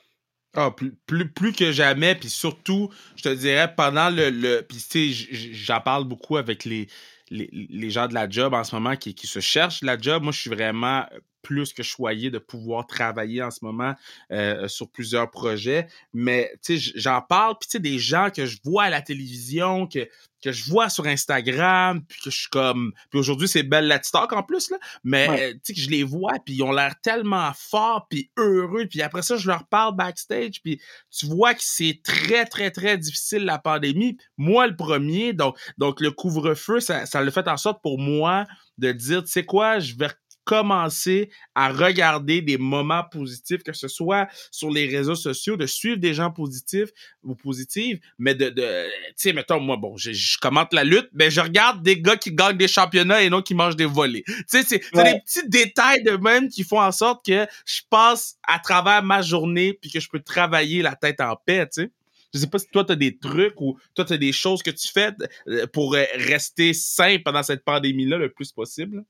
Ah, plus, plus, plus, que jamais, puis surtout, je te dirais, pendant le... le puis tu sais, j'en parle beaucoup avec les, les, les, gens de la job en ce moment qui, qui se cherchent la job. Moi, je suis vraiment plus que choyé de pouvoir travailler en ce moment euh, sur plusieurs projets. Mais tu sais, j'en parle, puis tu sais, des gens que je vois à la télévision, que, que je vois sur Instagram, puis que je suis comme... Puis aujourd'hui, c'est Belle Latistock en plus, là. Mais euh, tu sais, que je les vois, puis ils ont l'air tellement forts, puis heureux. Puis après ça, je leur parle backstage, puis tu vois que c'est très, très, très difficile, la pandémie. Moi, le premier, donc, donc le couvre-feu, ça, ça le fait en sorte pour moi de dire, tu sais quoi, je vais commencer à regarder des moments positifs, que ce soit sur les réseaux sociaux, de suivre des gens positifs ou positives, mais de, de tu sais, mettons, moi, bon, je, je, commente la lutte, mais je regarde des gars qui gagnent des championnats et non qui mangent des volets. Tu sais, c'est ouais. des petits détails de même qui font en sorte que je passe à travers ma journée puis que je peux travailler la tête en paix, tu sais. Je sais pas si toi, tu as des trucs ou toi, tu as des choses que tu fais euh, pour euh, rester sain pendant cette pandémie-là le plus possible.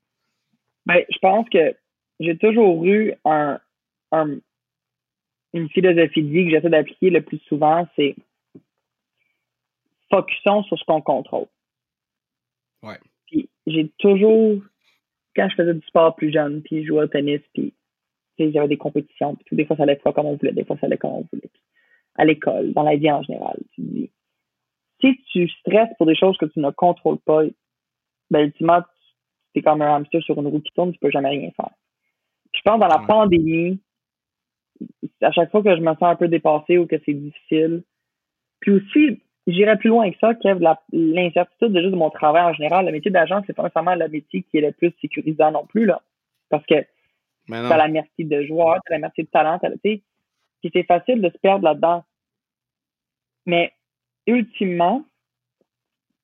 Ben, je pense que j'ai toujours eu un, un, une philosophie de vie que j'essaie d'appliquer le plus souvent, c'est focusons sur ce qu'on contrôle. Ouais. Puis j'ai toujours, quand je faisais du sport plus jeune, puis je jouais au tennis, puis j'avais des compétitions, puis tout, des fois ça allait pas comme on voulait, des fois ça allait comme on voulait. Puis, à l'école, dans la vie en général, tu dis, si tu stresses pour des choses que tu ne contrôles pas, ben ultimement, c'est comme un hamster sur une roue qui tourne, tu peux jamais rien faire. Je pense dans la pandémie, à chaque fois que je me sens un peu dépassé ou que c'est difficile, puis aussi, j'irais plus loin que ça, Kev, l'incertitude de juste de mon travail en général. Le métier d'agent, c'est pas nécessairement le métier qui est le plus sécurisant non plus, là. Parce que t'as la merci de joueurs, t'as la merci de talent, tu sais. Puis c'est facile de se perdre là-dedans. Mais, ultimement,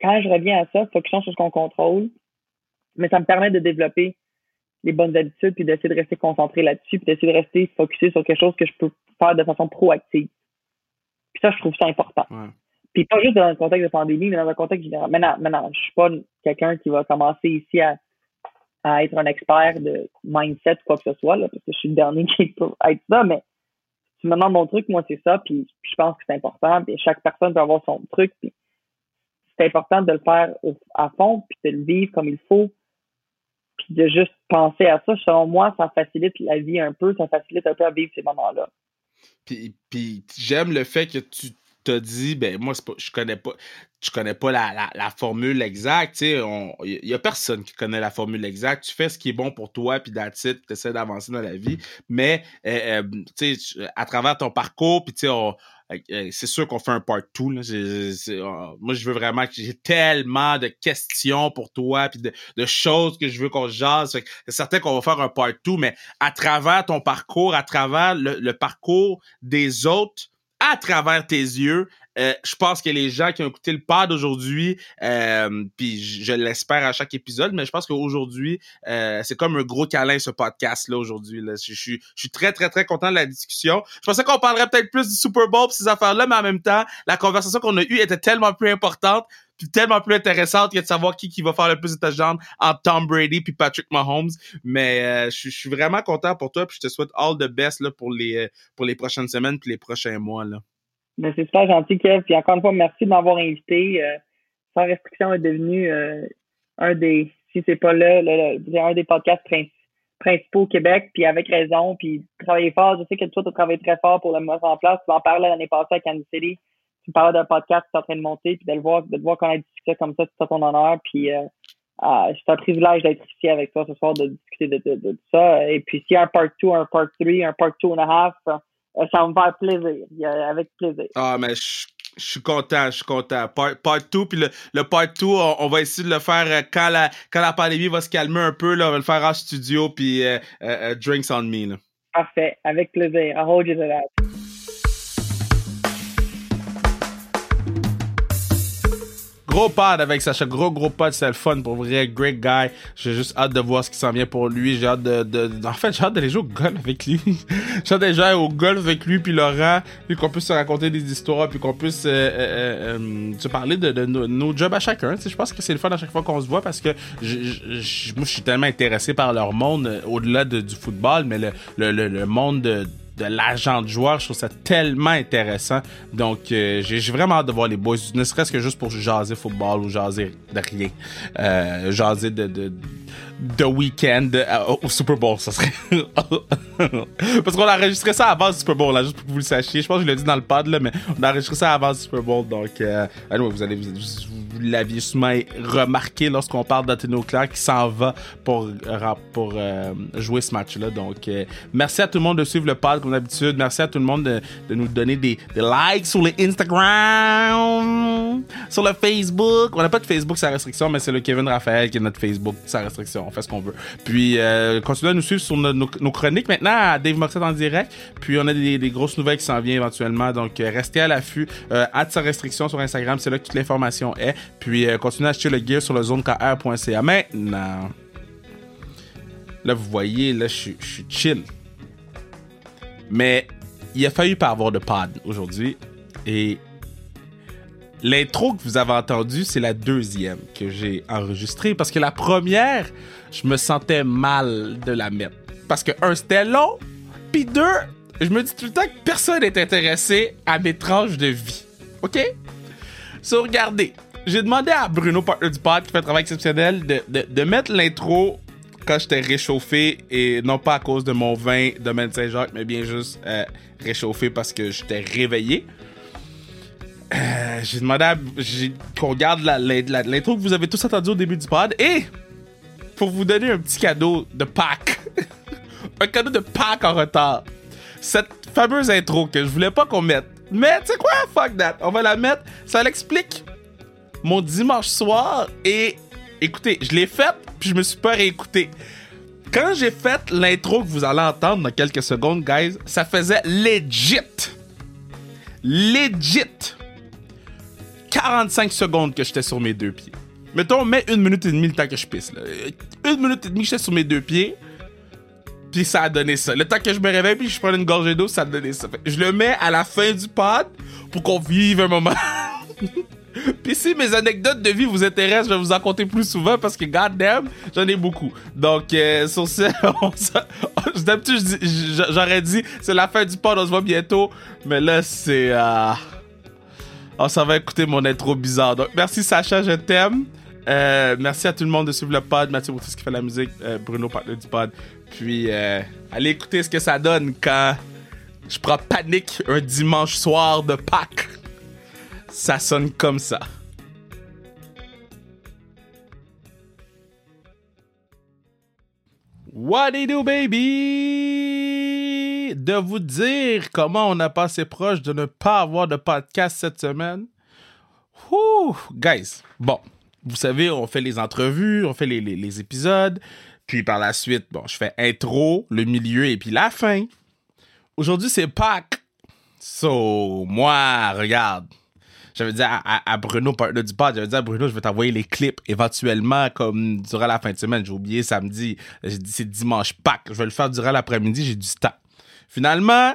quand je reviens à ça, focusons sur ce qu'on contrôle, mais ça me permet de développer les bonnes habitudes puis d'essayer de rester concentré là-dessus puis d'essayer de rester focusé sur quelque chose que je peux faire de façon proactive. Puis ça, je trouve ça important. Ouais. Puis pas juste dans un contexte de pandémie, mais dans un contexte général. Maintenant, maintenant je suis pas quelqu'un qui va commencer ici à, à être un expert de mindset ou quoi que ce soit, là, parce que je suis le dernier qui peut être ça, mais tu me demandes mon truc, moi c'est ça, puis, puis, je pense que c'est important, puis chaque personne peut avoir son truc, puis c'est important de le faire au, à fond, puis de le vivre comme il faut, de juste penser à ça, selon moi, ça facilite la vie un peu, ça facilite un peu à vivre ces moments-là. Puis, puis j'aime le fait que tu t'as dit, ben moi, je connais pas, connais pas la, formule exacte, tu sais, il y a personne qui connaît la formule exacte. Tu fais ce qui est bon pour toi, puis d'attitude, tu essaies d'avancer dans la vie. Mais, euh, euh, tu sais, à travers ton parcours, puis tu sais, c'est sûr qu'on fait un part 2. moi, je veux vraiment que j'ai tellement de questions pour toi, puis de, choses que je veux qu'on jase. C'est certain qu'on va faire un part 2, mais à travers ton parcours, à travers le parcours des autres, à travers tes yeux, euh, je pense que les gens qui ont écouté le pod aujourd'hui, euh, puis je, l'espère à chaque épisode, mais je pense qu'aujourd'hui, euh, c'est comme un gros câlin ce podcast-là aujourd'hui. Là. Je, je, suis très, très, très content de la discussion. Je pensais qu'on parlerait peut-être plus du Super Bowl pis ces affaires-là, mais en même temps, la conversation qu'on a eue était tellement plus importante puis tellement plus intéressante que de savoir qui, qui va faire le plus de touchdowns entre Tom Brady puis Patrick Mahomes. Mais euh, je, je, suis vraiment content pour toi puis je te souhaite all the best là, pour, les, pour les prochaines semaines puis les prochains mois. Là. Ben, c'est super gentil, Kev. Puis encore une fois, merci de m'avoir invité. Euh, Sans restriction est devenu euh, un des, si c'est pas là, le, le, un des podcasts principaux au Québec, puis avec raison, puis travailler fort. Je sais que toi, tu as travaillé très fort pour le mettre en place. Tu en parlais l'année passée à Kansas City. Tu parlais d'un podcast qui est en train de monter, puis de le voir, de le voir qu'on a discuté comme ça, c'est ton honneur. Puis euh, euh, c'est un privilège d'être ici avec toi ce soir, de discuter de, de ça. Et puis s'il y a un part 2, un part 3, un part 2 and a half, ça va me faire plaisir, avec plaisir. Ah, mais je, je suis content, je suis content. Part, part 2, puis le, le part 2, on, on, va essayer de le faire euh, quand la, quand la pandémie va se calmer un peu, là, on va le faire en studio, puis uh, uh, drinks on me. Là. Parfait, avec plaisir. I hold you to that. Gros pod avec Sacha. Gros, gros pod. C'est le fun pour vrai. Great guy. J'ai juste hâte de voir ce qui s'en vient pour lui. J'ai hâte de, de, En fait, j'ai hâte d'aller jouer au golf avec lui. j'ai hâte d'aller jouer au golf avec lui, puis Laurent, puis qu'on puisse se raconter des histoires, puis qu'on puisse euh, euh, euh, se parler de, nos, jobs à chacun. je pense que c'est le fun à chaque fois qu'on se voit parce que moi, je suis tellement intéressé par leur monde au-delà du football, mais le, le, le, le monde de de l'agent de joueur. Je trouve ça tellement intéressant. Donc, euh, j'ai vraiment hâte de voir les boys, ne serait-ce que juste pour jaser football ou jaser de rien. Euh, jaser de, de, week-end euh, au Super Bowl, ça serait. Parce qu'on a enregistré ça avant le Super Bowl, là, juste pour que vous le sachiez. Je pense que je l'ai dit dans le pad, là, mais on a enregistré ça avant le Super Bowl. Donc, euh, vous allez. Vous, vous l'aviez sûrement remarqué lorsqu'on parle d'Athéno Claire qui s'en va pour, pour euh, jouer ce match-là. Donc, euh, merci à tout le monde de suivre le pod comme d'habitude. Merci à tout le monde de, nous donner des, likes sur les Instagram, sur le Facebook. On n'a pas de Facebook, la restriction, mais c'est le Kevin Raphaël qui est notre Facebook, la restriction. On fait ce qu'on veut. Puis, euh, continuez à nous suivre sur nos, chroniques maintenant à Dave Moxett en direct. Puis, on a des, grosses nouvelles qui s'en viennent éventuellement. Donc, restez à l'affût. Euh, sa restriction sur Instagram, c'est là que toute l'information est. Puis euh, continuez à acheter le gear sur le zonekr.ca. Maintenant, là, vous voyez, là, je suis chill. Mais il a fallu pas avoir de pod aujourd'hui. Et l'intro que vous avez entendu, c'est la deuxième que j'ai enregistrée. Parce que la première, je me sentais mal de la mettre. Parce que, un, c'était long. Puis deux, je me dis tout le temps que personne n'est intéressé à mes tranches de vie. OK? So, regardez j'ai demandé à Bruno, partner du pod, qui fait un travail exceptionnel, de, de, de mettre l'intro quand j'étais réchauffé et non pas à cause de mon vin de Saint-Jacques, mais bien juste euh, réchauffé parce que j'étais réveillé. Euh, j'ai demandé à, qu'on regarde l'intro que vous avez tous entendu au début du pod et pour vous donner un petit cadeau de Pâques, un cadeau de Pâques en retard. Cette fameuse intro que je voulais pas qu'on mette. Mais tu sais quoi, fuck that, on va la mettre. Ça l'explique mon dimanche soir et écoutez, je l'ai faite puis je me suis pas réécouté. Quand j'ai fait l'intro que vous allez entendre dans quelques secondes, guys, ça faisait legit. Legit. 45 secondes que j'étais sur mes deux pieds. Mettons, mets une minute et demie le temps que je pisse. Une minute et demie j'étais sur mes deux pieds. Puis ça a donné ça. Le temps que je me réveille puis je prends une gorgée d'eau, ça a donné ça. je le mets à la fin du pod pour qu'on vive un moment. Puis si mes anecdotes de vie vous intéressent, je vais vous en compter plus souvent parce que goddamn, j'en ai beaucoup. Donc euh, sur ce, j'aurais dit c'est la fin du pod, on se voit bientôt, mais là c'est euh... oh, ça va écouter mon intro bizarre. Donc merci Sacha, je t'aime. Euh, merci à tout le monde de suivre le pod. Mathieu ce qui fait la musique. Euh, Bruno, partenaire du pod. Puis, euh, allez écouter ce que ça donne quand je prends panique un dimanche soir de Pâques ça sonne comme ça. What do you do, baby? De vous dire comment on a passé proche de ne pas avoir de podcast cette semaine. Ouh, guys, bon, vous savez, on fait les entrevues, on fait les, les épisodes, puis par la suite, bon, je fais intro, le milieu et puis la fin. Aujourd'hui, c'est Pâques. So, moi, regarde, j'avais dit à, Bruno, partenaire du pod, j'avais dit à Bruno, je vais t'envoyer les clips éventuellement, comme durant la fin de semaine. J'ai oublié samedi. J'ai dit, c'est dimanche Pâques. Je vais le faire durant l'après-midi, j'ai du temps. Finalement,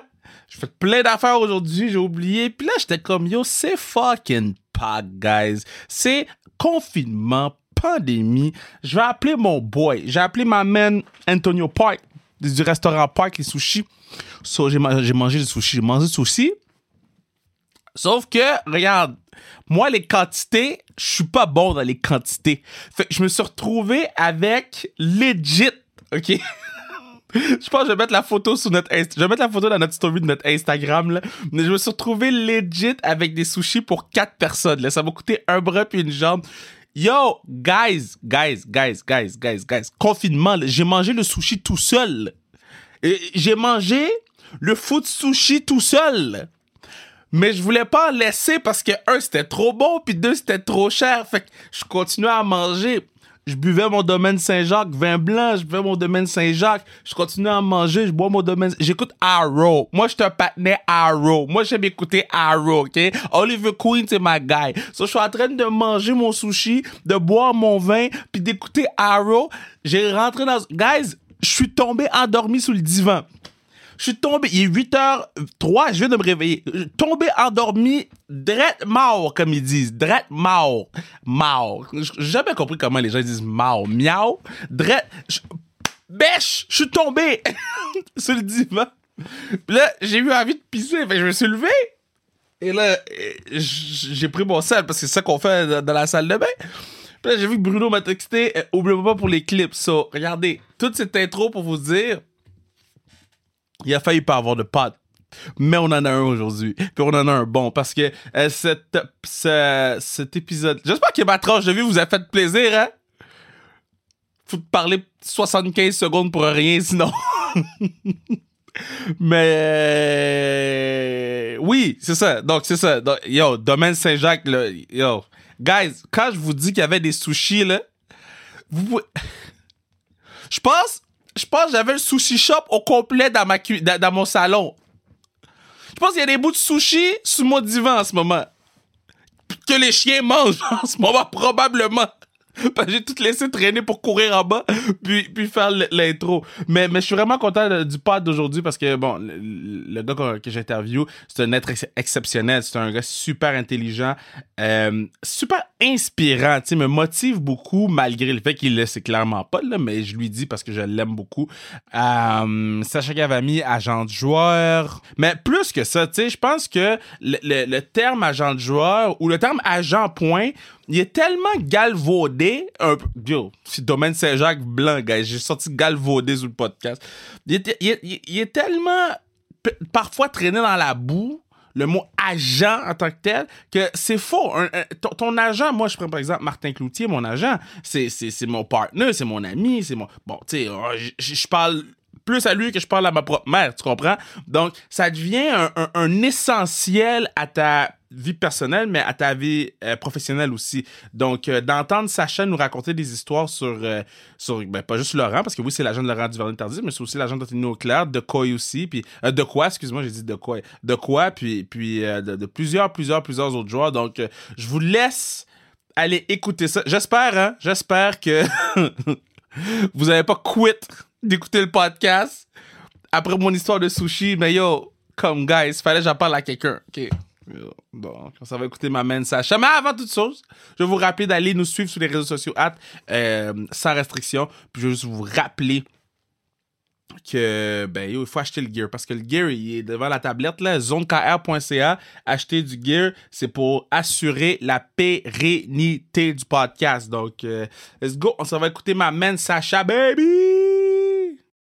je fais plein d'affaires aujourd'hui, j'ai oublié. Puis là, j'étais comme, yo, c'est fucking Pâques, guys. C'est confinement, pandémie. Je vais appeler mon boy. J'ai appelé ma man Antonio Park du restaurant Park, les sushis. So, j'ai mangé des sushis. J'ai mangé des sushis. Sauf que, regarde, moi, les quantités, je suis pas bon dans les quantités. Fait je me suis retrouvé avec legit, OK? je pense que je vais mettre la photo sur notre Insta je vais mettre la photo dans notre story de notre Instagram là. mais je me suis retrouvé legit avec des sushis pour quatre personnes là. ça m'a coûté un bras puis une jambe yo guys guys guys guys guys guys confinement j'ai mangé le sushi tout seul j'ai mangé le food sushi tout seul mais je voulais pas en laisser parce que, un, c'était trop bon, puis deux, c'était trop cher. Fait que je continuais à manger. je buvais mon domaine Saint-Jacques, vin blanc, je buvais mon domaine Saint-Jacques, je continuais à manger, je bois mon domaine. J'écoute Arrow. Moi, je te patiné Arrow. Moi, j'aime écouter Arrow, OK? Oliver Queen, c'est ma guy. So, je suis en train de manger mon sushi, de boire mon vin, puis d'écouter Arrow. J'ai rentré dans... Guys, je suis tombé endormi sous le divan. Je suis tombé, il est 8h03, je viens de me réveiller. Tombé endormi, drette mort, comme ils disent. Drette mort. Mort. J'ai jamais compris comment les gens disent mort. Miaou. Drette. Bêche! Je suis tombé sur le divan. Puis là, j'ai eu envie de pisser. Fait je me suis levé. Et là, j'ai pris mon sel parce que c'est ça qu'on fait dans la salle de bain. Puis là, j'ai vu que Bruno m'a texté. Euh, oubliez pas pour les clips. So, regardez, toute cette intro pour vous dire il a failli pas avoir de pote. Mais on en a un aujourd'hui. Puis on en a un bon. Parce que euh, cet, épisode. J'espère que ma tranche de vie vous a fait plaisir, hein? Faut parler 75 secondes pour rien, sinon. Mais oui, c'est ça. Donc c'est ça. yo, domaine Saint-Jacques, là, yo. Guys, quand je vous dis qu'il y avait des sushis, là, vous. Je pense, je pense que j'avais le sushi shop au complet dans, ma dans, mon salon. Je pense qu'il y a des bouts de sushi sous mon divan en ce moment. Que les chiens mangent en ce moment, probablement. j'ai tout laissé traîner pour courir en bas, puis, puis faire l'intro. Mais, mais je suis vraiment content du pod d'aujourd'hui parce que, bon, le, gars que, j'interview, c'est un être exceptionnel. C'est un gars super intelligent, euh, super inspirant, tu me motive beaucoup malgré le fait qu'il le sait clairement pas, là, mais je lui dis parce que je l'aime beaucoup. Euh, Sacha Gavami, agent de joueur. Mais plus que ça, tu sais, je pense que le, le terme agent de joueur ou le terme agent point il est tellement galvaudé. Yo, c'est domaine Saint-Jacques blanc, gars. J'ai sorti galvaudé sur le podcast. Il est, tellement parfois traîné dans la boue le mot agent en tant que tel, que c'est faux. ton, agent, moi, je prends par exemple Martin Cloutier, mon agent, c'est, mon partenaire, c'est mon ami, c'est mon. Bon, tu sais, oh, je parle plus à lui que je parle à ma propre mère, tu comprends? Donc, ça devient un essentiel à ta vie personnelle, mais à ta vie euh, professionnelle aussi. Donc, euh, d'entendre Sacha nous raconter des histoires sur, euh, sur ben, pas juste Laurent, parce que oui, c'est l'agent de Laurent Duvernay-Tardif, mais c'est aussi l'agent d'Anthony Auclair, de quoi aussi, puis de quoi, excuse-moi, j'ai dit de quoi, de quoi, puis, puis de, plusieurs, plusieurs, plusieurs autres joueurs. Donc, je vous laisse aller écouter ça. J'espère, hein, j'espère que vous n'avez pas quitté d'écouter le podcast après mon histoire de sushi, mais yo, comme guys, fallait que j'en parle à quelqu'un, ok? Donc, ça va écouter ma main Sacha. Mais avant toute chose, je vais vous rappeler d'aller nous suivre sur les réseaux sociaux euh, sans restriction. Puis je vais juste vous rappeler que ben il faut acheter le gear parce que le gear il est devant la tablette là zonekr.ca acheter du gear c'est pour assurer la pérennité du podcast donc euh, let's go on s'en va écouter ma main Sacha baby